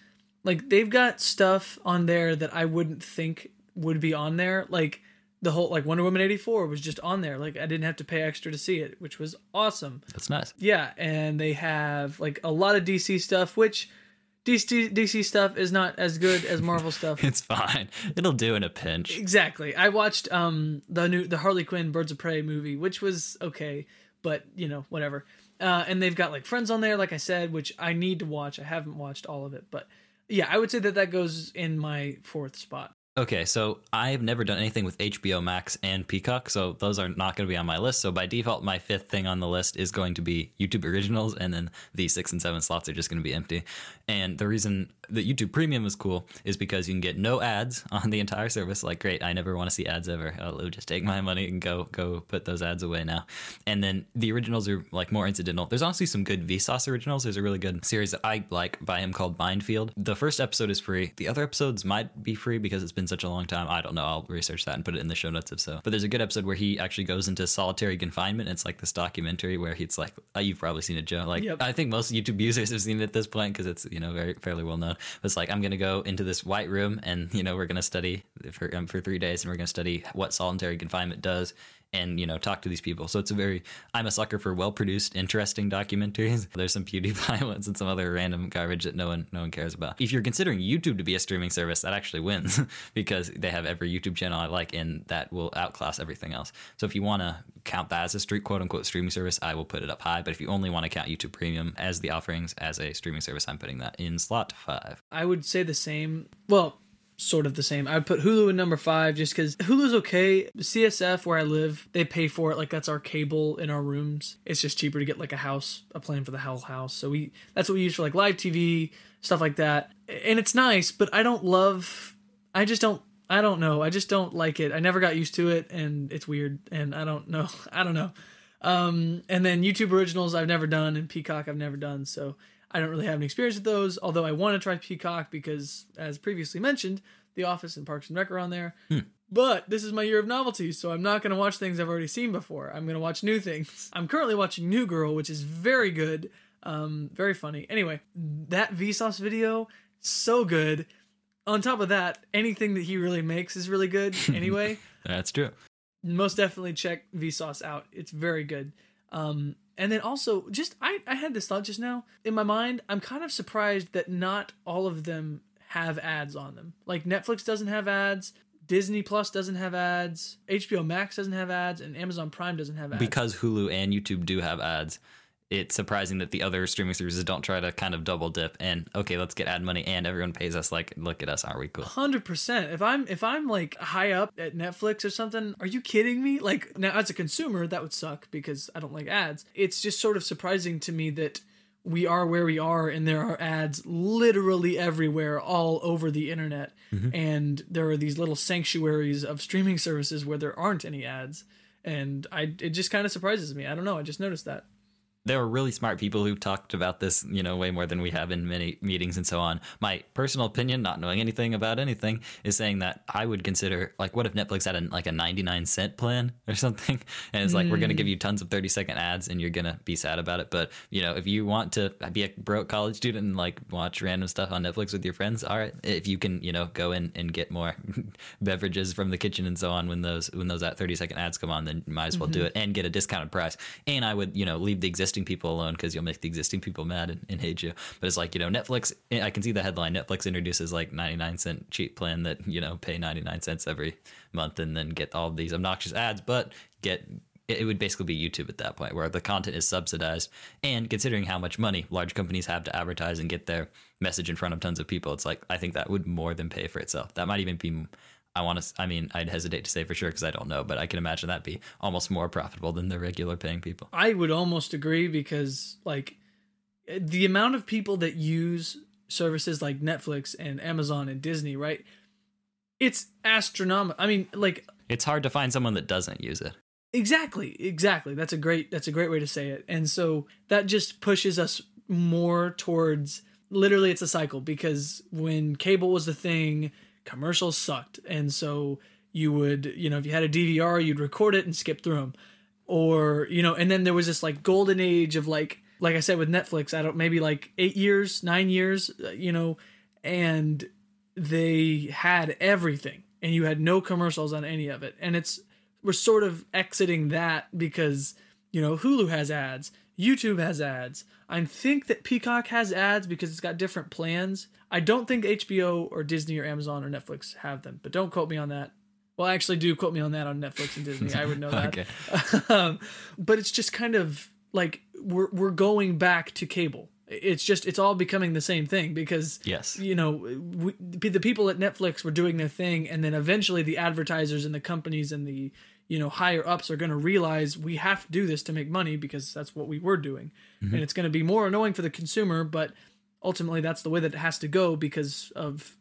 like they've got stuff on there that I wouldn't think would be on there. Like the whole like Wonder Woman 84 was just on there. Like I didn't have to pay extra to see it, which was awesome. That's nice. Yeah, and they have like a lot of DC stuff, which DC DC stuff is not as good as Marvel stuff. It's fine. It'll do in a pinch. Exactly. I watched um the new the Harley Quinn Birds of Prey movie, which was okay, but you know whatever. Uh, and they've got like Friends on there, like I said, which I need to watch. I haven't watched all of it, but yeah, I would say that that goes in my fourth spot. Okay, so I've never done anything with HBO Max and Peacock, so those are not going to be on my list. So by default, my fifth thing on the list is going to be YouTube Originals, and then the six and seven slots are just going to be empty. And the reason that YouTube Premium is cool is because you can get no ads on the entire service. Like, great, I never want to see ads ever. Oh, I'll just take my money and go go put those ads away now. And then the originals are like more incidental. There's honestly some good Vsauce originals. There's a really good series that I like by him called Mind Field. The first episode is free. The other episodes might be free because it's been such a long time. I don't know. I'll research that and put it in the show notes if so. But there's a good episode where he actually goes into solitary confinement. It's like this documentary where he's like, oh, you've probably seen it, Joe. Like, Yep. I think most YouTube users have seen it at this point because it's you know very fairly well known. But it's like I'm gonna go into this white room and you know we're gonna study for um, for three days and we're gonna study what solitary confinement does and you know talk to these people. So it's a very I'm a sucker for well produced, interesting documentaries. There's some PewDiePie ones and some other random garbage that no one no one cares about. If you're considering YouTube to be a streaming service, that actually wins because they have every YouTube channel I like and that will outclass everything else. So if you want to count that as a street quote unquote streaming service, I will put it up high. But if you only want to count YouTube Premium as the offerings as a streaming service, I'm putting that in slot five. I would say the same. Well, sort of the same. I would put Hulu in number five just because Hulu's okay. CSF where I live, they pay for it. Like that's our cable in our rooms. It's just cheaper to get like a house, a plan for the whole house. So we that's what we use for like live TV stuff like that. And it's nice, but I don't love. I just don't. I don't know. I just don't like it. I never got used to it, and it's weird. And I don't know. I don't know. Um, and then YouTube originals I've never done, and Peacock I've never done. So I don't really have any experience with those. Although I want to try Peacock because, as previously mentioned, The Office and Parks and Rec are on there. But this is my year of novelty, so I'm not going to watch things I've already seen before. I'm going to watch new things. I'm currently watching New Girl, which is very good, um, very funny. Anyway, that Vsauce video, so good. On top of that, anything that he really makes is really good. Anyway, That's true. most definitely check Vsauce out. It's very good. Um, and then also, just I, I had this thought just now in my mind. I'm kind of surprised that not all of them have ads on them. Like Netflix doesn't have ads, Disney Plus doesn't have ads, HBO Max doesn't have ads, and Amazon Prime doesn't have ads. Because Hulu and YouTube do have ads, it's surprising that the other streaming services don't try to kind of double dip and okay, let's get ad money and everyone pays us. Like, look at us, aren't we cool? Hundred percent. If I'm if I'm like high up at Netflix or something, are you kidding me? Like now, as a consumer, that would suck because I don't like ads. It's just sort of surprising to me that we are where we are, and there are ads literally everywhere, all over the internet, mm-hmm. and there are these little sanctuaries of streaming services where there aren't any ads, and I it just kind of surprises me. I don't know. I just noticed that. There were really smart people who talked about this, you know, way more than we have in many meetings and so on. My personal opinion, not knowing anything about anything, is saying that I would consider like, what if Netflix had a, like a ninety nine cent plan or something, and it's like we're gonna give hmm. you tons of thirty second ads and you're gonna be sad about it. But you know, if you want to be a broke college student and like watch random stuff on Netflix with your friends, all right. If you can, you know, go in and get more beverages from the kitchen and so on when those when those uh, at thirty second ads come on, then you might as well do mm-hmm. it and get a discounted price. And I would, you know, leave the existing people alone because you'll make the existing people mad and, and hate you. But it's like, you know, Netflix, I can see the headline Netflix introduces like 99 cent cheap plan that, you know, pay 99 cents every month and then get all these obnoxious ads, but get it would basically be YouTube at that point where the content is subsidized. And considering how much money large companies have to advertise and get their message in front of tons of people, it's like, I think that would more than pay for itself. That might even be, I want to, I mean, I'd hesitate to say for sure because I don't know, but I can imagine that be almost more profitable than the regular paying people. I would almost agree because like eh, the amount of people that use services like Netflix and Amazon and Disney, right? It's astronomical. I mean, like It's hard to find someone that doesn't use it. Exactly, exactly. That's a great that's a great way to say it. And so that just pushes us more towards literally it's a cycle because when cable was the thing, commercials sucked. And so you would, you know, if you had a DVR, you'd record it and skip through them. Or, you know, and then there was this like golden age of like like I said with Netflix, I don't maybe like 8 years, 9 years, uh, you know, and they had everything and you had no commercials on any of it. And it's we're sort of exiting that because, you know, Hulu has ads, YouTube has ads. I think that Peacock has ads because it's got different plans. I don't think HBO or Disney or Amazon or Netflix have them, but don't quote me on that. Well, actually, do quote me on that on Netflix and Disney. I would know that. okay. um, but it's just kind of like we're we're going back to cable. It's just it's all becoming the same thing because yes, you know, we, the people at Netflix were doing their thing, and then eventually the advertisers and the companies and the you know higher ups are going to realize we have to do this to make money because that's what we were doing. Mm-hmm. and it's going to be more annoying for the consumer but ultimately that's the way that it has to go because of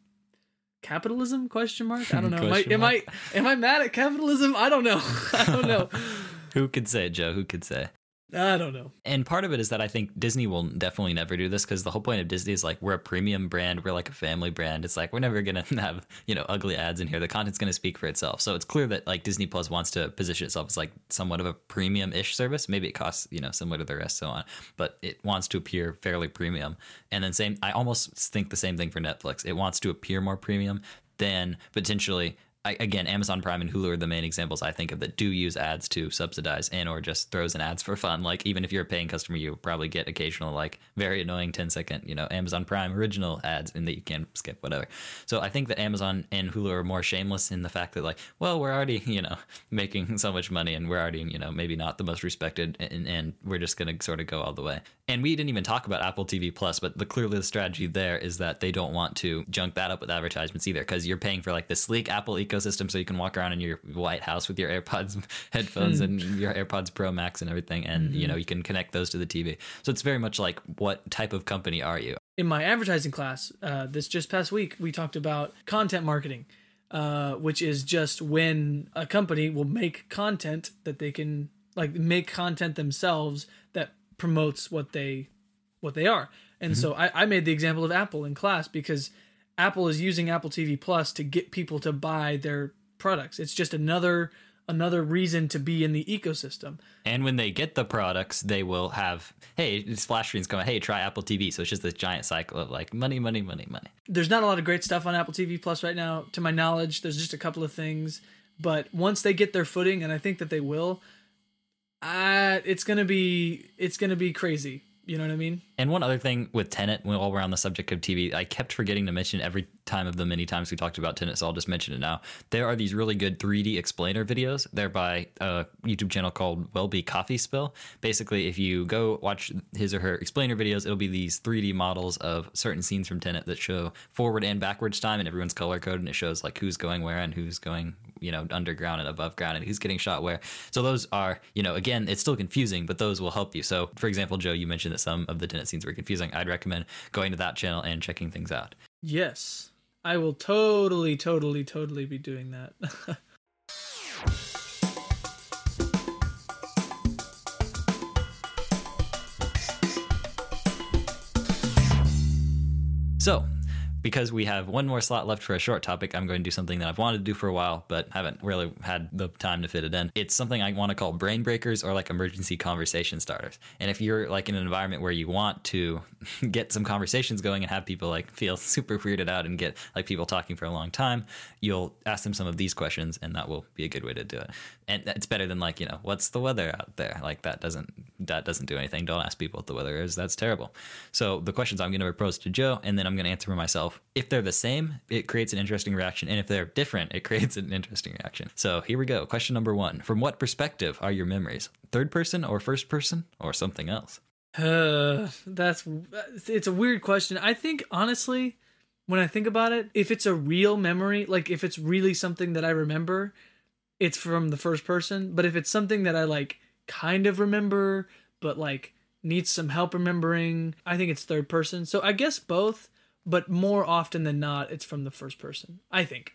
capitalism question mark? I don't know. Am I, am I am i mad at capitalism? I don't know. I don't know. Who could say joe? Who could say I don't know. And part of it is that I think Disney will definitely never do this because the whole point of Disney is like we're a premium brand, we're like a family brand. It's like we're never gonna have you know ugly ads in here. The content's gonna speak for itself. So it's clear that like Disney Plus wants to position itself as like somewhat of a premium-ish service. Maybe it costs you know similar to the rest, so on, but it wants to appear fairly premium. And then same, I almost think the same thing for Netflix. It wants to appear more premium than potentially I, again, Amazon Prime and Hulu are the main examples I think of that do use ads to subsidize and or just throws in ads for fun. Like even if you're a paying customer, you probably get occasional like very annoying 10 second, you know, Amazon Prime original ads and that you can skip whatever. So I think that Amazon and Hulu are more shameless in the fact that like, well, we're already, you know, making so much money and we're already, you know, maybe not the most respected and, and we're just going to sort of go all the way. And we didn't even talk about Apple TV Plus, but the clearly the strategy there is that they don't want to junk that up with advertisements either because you're paying for like the sleek Apple ecosystem so you can walk around in your White House with your AirPods headphones and your AirPods Pro Max and everything and mm-hmm. you know, you can connect those to the TV. So it's very much like what type of company are you? In my advertising class, uh, this just past week, we talked about content marketing. Uh, which is just when a company will make content that they can like make content themselves that promotes what they what they are. And mm-hmm. so I, I made the example of Apple in class because Apple is using Apple TV Plus to get people to buy their products. It's just another another reason to be in the ecosystem. And when they get the products, they will have, hey, splash screens coming. hey, try Apple TV. So it's just this giant cycle of like money, money, money, money. There's not a lot of great stuff on Apple TV Plus right now, to my knowledge. There's just a couple of things. But once they get their footing, and I think that they will, uh, it's gonna be it's gonna be crazy. You know what I mean? And one other thing with Tenet, while we're on the subject of TV, I kept forgetting to mention every time of the many times we talked about Tenet, so I'll just mention it now. There are these really good 3D explainer videos. They're by a YouTube channel called Welby CoffeeSpill. Basically, if you go watch his or her explainer videos, it'll be these 3D models of certain scenes from Tenet that show forward and backwards time, and everyone's color coded, and it shows like who's going where and who's going, you know, underground and above ground, and who's getting shot where. So those are, you know, again, it's still confusing, but those will help you. So, for example, Joe, you mentioned that some of the Tenet scenes were confusing. I'd recommend going to that channel and checking things out. Yes. I will totally, totally, totally be doing that. so, because we have one more slot left for a short topic, I'm going to do something that I've wanted to do for a while, but haven't really had the time to fit it in. It's something I want to call brain breakers or like emergency conversation starters. And if you're like in an environment where you want to get some conversations going and have people like feel super weirded out and get like people talking for a long time, you'll ask them some of these questions and that will be a good way to do it. And it's better than like, you know, what's the weather out there? Like that doesn't that doesn't do anything. Don't ask people what the weather is. That's terrible. So the questions I'm going to propose to Joe and then I'm going to answer for myself if they're the same, it creates an interesting reaction. And if they're different, it creates an interesting reaction. So here we go. Question number one From what perspective are your memories? Third person or first person or something else? Uh, that's it's a weird question. I think honestly, when I think about it, if it's a real memory, like if it's really something that I remember, it's from the first person. But if it's something that I like kind of remember, but like needs some help remembering, I think it's third person. So I guess both but more often than not, it's from the first person. I think.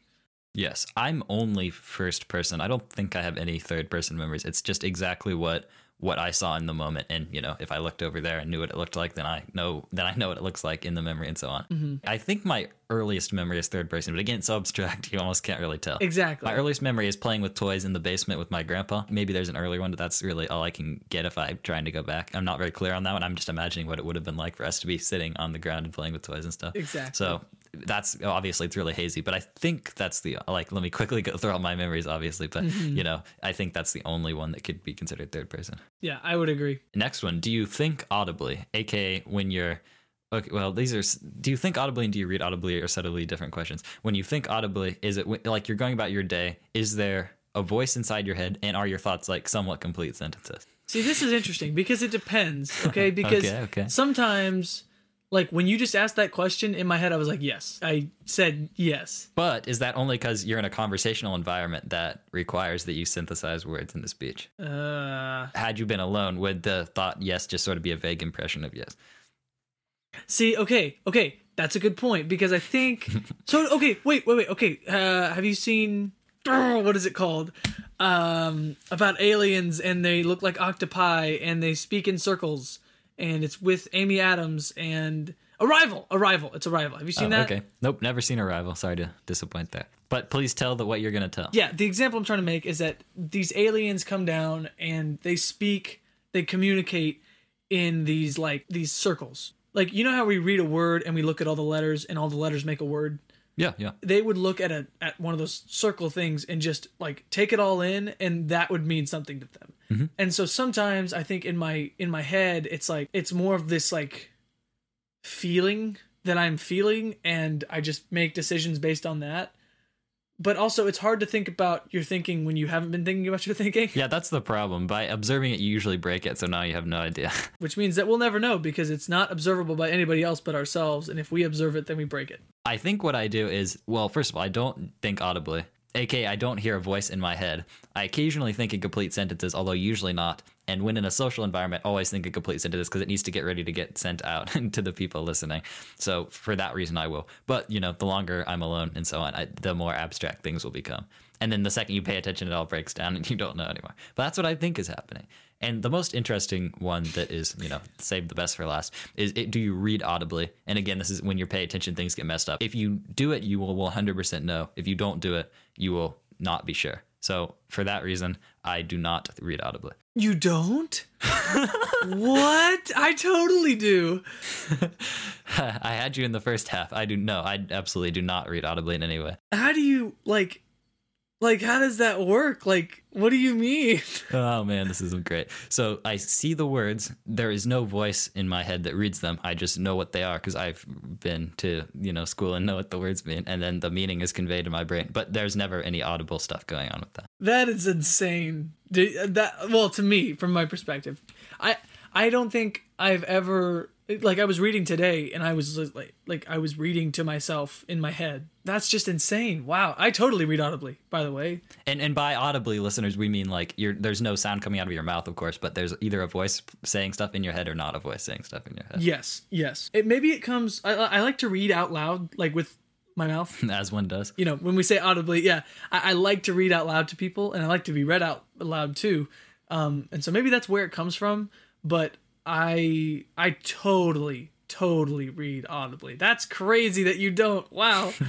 Yes, I'm only first person. I don't think I have any third person memories. It's just exactly what what I saw in the moment, and you know, if I looked over there and knew what it looked like, then I know then I know what it looks like in the memory and so on. Mm-hmm. I think my earliest memory is third person, but again, it's so abstract you almost can't really tell. Exactly. My earliest memory is playing with toys in the basement with my grandpa. Maybe there's an earlier one, but that's really all I can get if I'm trying to go back. I'm not very clear on that one. I'm just imagining what it would have been like for us to be sitting on the ground and playing with toys and stuff. Exactly. So that's obviously it's really hazy, but I think that's the like. Let me quickly go through all my memories, obviously, but Mm-hmm. you know, I think that's the only one that could be considered third person. yeah, I would agree. Next one, do you think audibly, aka when you're Okay, well, these are. Do you think audibly and do you read audibly are subtly different questions? When you think audibly, is it like you're going about your day? Is there a voice inside your head, and are your thoughts like somewhat complete sentences? See, this is interesting because it depends. Okay, because Okay, okay. sometimes, like when you just asked that question in my head, I was like, yes. I said yes. But is that only because you're in a conversational environment that requires that you synthesize words in the speech? Uh, Had you been alone, would the thought yes just sort of be a vague impression of yes? see, okay, okay, that's a good point because I think so. Okay, wait, wait, wait. Okay, uh, have you seen what is it called? Um, about aliens and they look like octopi and they speak in circles and it's with Amy Adams and Arrival. Arrival. It's Arrival. Have you seen Oh, that? okay. Nope, never seen Arrival. Sorry to disappoint there. But please tell the what you're gonna tell. Yeah, the example I'm trying to make is that these aliens come down and they speak, they communicate in these like these circles. Like you know how we read a word and we look at all the letters and all the letters make a word? Yeah, yeah. They would look at a at one of those circle things and just like take it all in and that would mean something to them. Mm-hmm. And so sometimes I think in my in my head it's like it's more of this like feeling that I'm feeling and I just make decisions based on that. But also it's hard to think about your thinking when you haven't been thinking about your thinking, Yeah, that's the problem. By observing it, you usually break it, so now you have no idea. which means that we'll never know because it's not observable by anybody else but ourselves and if we observe it then we break it. I think what I do is, well, first of all, I don't think audibly. AK, I don't hear a voice in my head. I occasionally think in complete sentences, although usually not. And when in a social environment, always think in complete sentences because it needs to get ready to get sent out to the people listening. So for that reason, I will. But you know, the longer I'm alone and so on, I, the more abstract things will become. And then the second you pay attention, it all breaks down and you don't know anymore. But that's what I think is happening. And the most interesting one that is, you know, save the best for last is it, do you read audibly? And again, this is when you pay attention, things get messed up. If you do it, you will 100% know. If you don't do it, you will not be sure. So for that reason, I do not read audibly. You don't? what? I totally do. I had you in the first half. I do no, I absolutely do not read audibly in any way. How do you like like how does that work? Like what do you mean? Oh man, this isn't great. So I see the words. There is no voice in my head that reads them. I just know what they are because I've been to you know school and know what the words mean, and then the meaning is conveyed in my brain. But there's never any audible stuff going on with that. That is insane. That well, to me, from my perspective, I I don't think I've ever like I was reading today, and I was like like I was reading to myself in my head. That's just insane. Wow, I totally read audibly. By the way, And and by audibly, listeners, we mean like you're there's no sound coming out of your mouth, of course, but there's either a voice saying stuff in your head or not a voice saying stuff in your head, yes, yes. It maybe it comes. I, I like to read out loud, like with my mouth. as one does. you know, when we say audibly, yeah, I, I like to read out loud to people, and I like to be read out loud too. Um, and so maybe that's where it comes from. But I, I totally, totally read audibly. That's crazy that you don't. Wow.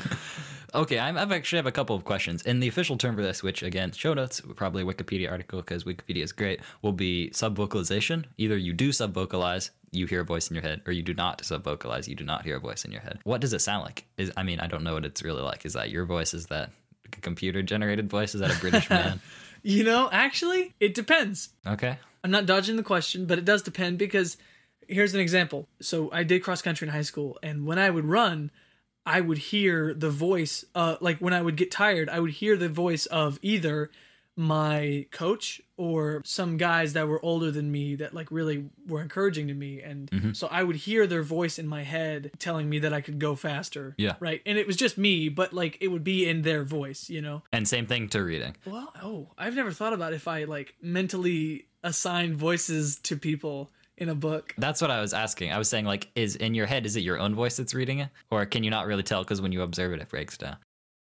Okay, I'm, I've actually have a couple of questions. And the official term for this, which again, show notes, probably a Wikipedia article because Wikipedia is great, will be subvocalization. Either you do subvocalize, you hear a voice in your head, or you do not subvocalize, you do not hear a voice in your head. What does it sound like? Is I mean, I don't know what it's really like. Is that your voice? Is that a computer generated voice? Is that a British man? You know, actually, it depends. Okay. I'm not dodging the question, but it does depend because here's an example. So I did cross country in high school, and when I would run, I would hear the voice, uh, like when I would get tired, I would hear the voice of either my coach or some guys that were older than me that like really were encouraging to me and mm-hmm. so i would hear their voice in my head telling me that i could go faster Yeah. right and it was just me but like it would be in their voice you know And same thing to reading. well, oh, I've never thought about if I like mentally assign voices to people in a book. That's what I was asking. I was saying, like, is in your head, is it your own voice that's reading it? Or can you not really tell because when you observe it, it breaks down?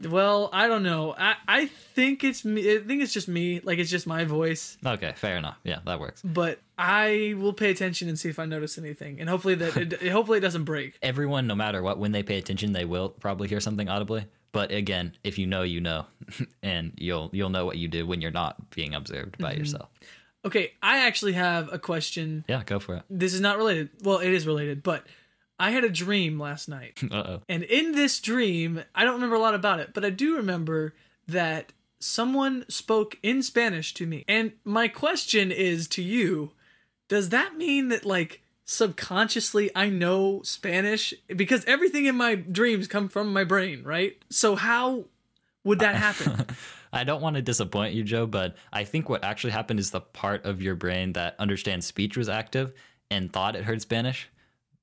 Well, I don't know. I I think it's me. I think it's just me. Like it's just my voice. Okay, fair enough. Yeah, that works. But I will pay attention and see if I notice anything, and hopefully that it, hopefully it doesn't break. Everyone, no matter what, when they pay attention, they will probably hear something audibly. But again, if you know, you know, and you'll you'll know what you do when you're not being observed by mm-hmm. yourself. Okay, I actually have a question. Yeah, go for it. This is not related. Well, it is related, but I had a dream last night. Uh oh. And in this dream, I don't remember a lot about it, but I do remember that someone spoke in Spanish to me. And my question is to you Does that mean that, like, subconsciously I know Spanish? Because everything in my dreams come from my brain, right? So, how would that happen? I don't want to disappoint you, Joe, but I think what actually happened is the part of your brain that understands speech was active and thought it heard Spanish.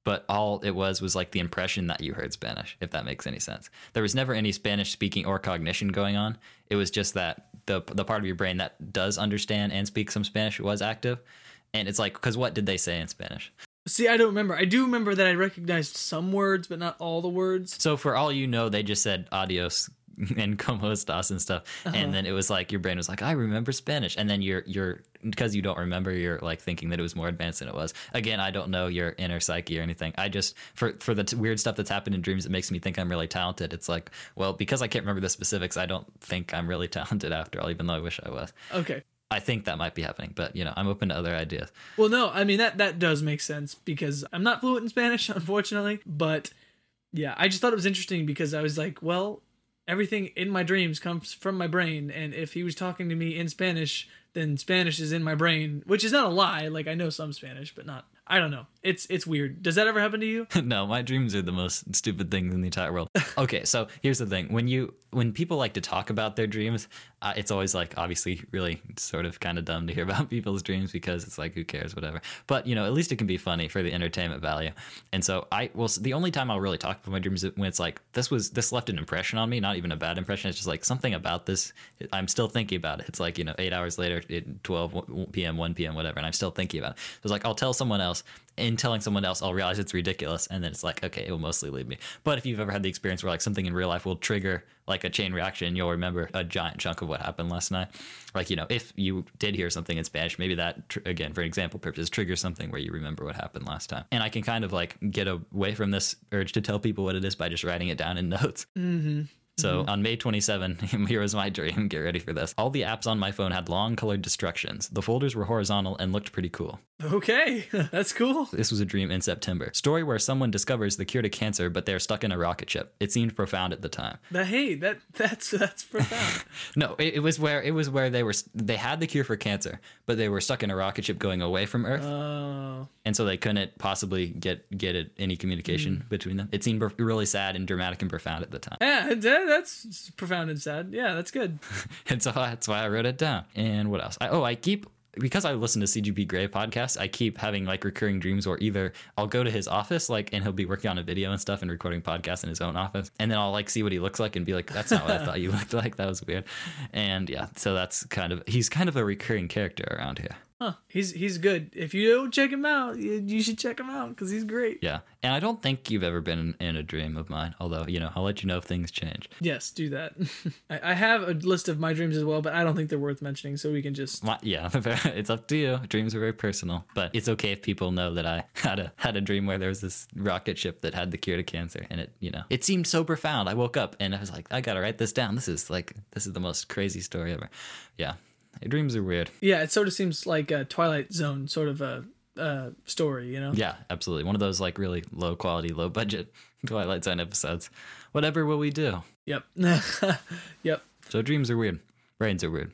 But all it was was like the impression that you heard Spanish, if that makes any sense. There was never any Spanish speaking or cognition going on. It was just that the the part of your brain that does understand and speak some Spanish was active. And it's like, because what did they say in Spanish? See, I don't remember. I do remember that I recognized some words, but not all the words. So for all you know, they just said adios and como estas and stuff, Uh-huh. and then it was like your brain was like, I remember Spanish, and then you're you're because you don't remember, you're like thinking that it was more advanced than it was. Again, I don't know your inner psyche or anything. I just for for the t- weird stuff that's happened in dreams, it makes me think I'm really talented. It's like, well, because I can't remember the specifics, I don't think I'm really talented after all, even though I wish I was. Okay. I think that might be happening, but you know, I'm open to other ideas. Well, no, I mean that that does make sense because I'm not fluent in Spanish, unfortunately. But yeah, I just thought it was interesting because I was like, well, everything in my dreams comes from my brain, and if he was talking to me in Spanish, then Spanish is in my brain, which is not a lie. Like I know some Spanish, but not. I don't know. It's it's weird. Does that ever happen to you? no, my dreams are the most stupid things in the entire world. Okay, so here's the thing: when you when people like to talk about their dreams, uh, it's always like obviously really sort of kind of dumb to hear about people's dreams because it's like who cares, whatever. But you know, at least it can be funny for the entertainment value. And so I will. The only time I'll really talk about my dreams is when it's like this was this left an impression on me, not even a bad impression. It's just like something about this. I'm still thinking about it. It's like you know, eight hours later, at 12 p.m., 1 p.m., whatever, and I'm still thinking about it. It's like I'll tell someone else in telling someone else, I'll realize it's ridiculous, and then it's like, okay, it will mostly leave me. But if you've ever had the experience where like something in real life will trigger like a chain reaction, you'll remember a giant chunk of what happened last night. Like you know, if you did hear something in Spanish, maybe that tr- again, for example purposes, triggers something where you remember what happened last time. And I can kind of like get away from this urge to tell people what it is by just writing it down in notes. Mm-hmm. So on May 27, here was my dream. Get ready for this. All the apps on my phone had long colored destructions. The folders were horizontal and looked pretty cool. Okay, that's cool. This was a dream in September. Story where someone discovers the cure to cancer, but they're stuck in a rocket ship. It seemed profound at the time. But hey, that that's that's profound. No, it, it was where it was where they were they had the cure for cancer, but they were stuck in a rocket ship going away from Earth, Oh, and so they couldn't possibly get get it, any communication hmm. between them. It seemed really sad and dramatic and profound at the time, yeah, that's profound and sad. Yeah, that's good. and so that's why I wrote it down. And what else? I, oh, I keep because I listen to CGP Grey podcast, I keep having like recurring dreams where either I'll go to his office, like, and he'll be working on a video and stuff and recording podcasts in his own office. And then I'll like see what he looks like and be like, that's not what I thought you looked like. That was weird. And yeah, so that's kind of, he's kind of a recurring character around here. Huh? He's he's good. If you don't check him out, you, you should check him out because he's great. Yeah. And I don't think you've ever been in, in a dream of mine, although, you know, I'll let you know if things change. Yes, do that. I, I have a list of my dreams as well, but I don't think they're worth mentioning. So we can just My- Yeah, it's up to you. Dreams are very personal, but it's okay if people know that I had a had a dream where there was this rocket ship that had the cure to cancer, and it you know it seemed so profound. I woke up and I was like, I gotta write this down. This is like this is the most crazy story ever. Yeah, dreams are weird. yeah. It sort of seems like a Twilight Zone sort of a uh, story, you know. Yeah, absolutely. One of those like really low quality, low budget Twilight Zone episodes. Whatever will we do? Yep. yep. So dreams are weird. Brains are weird.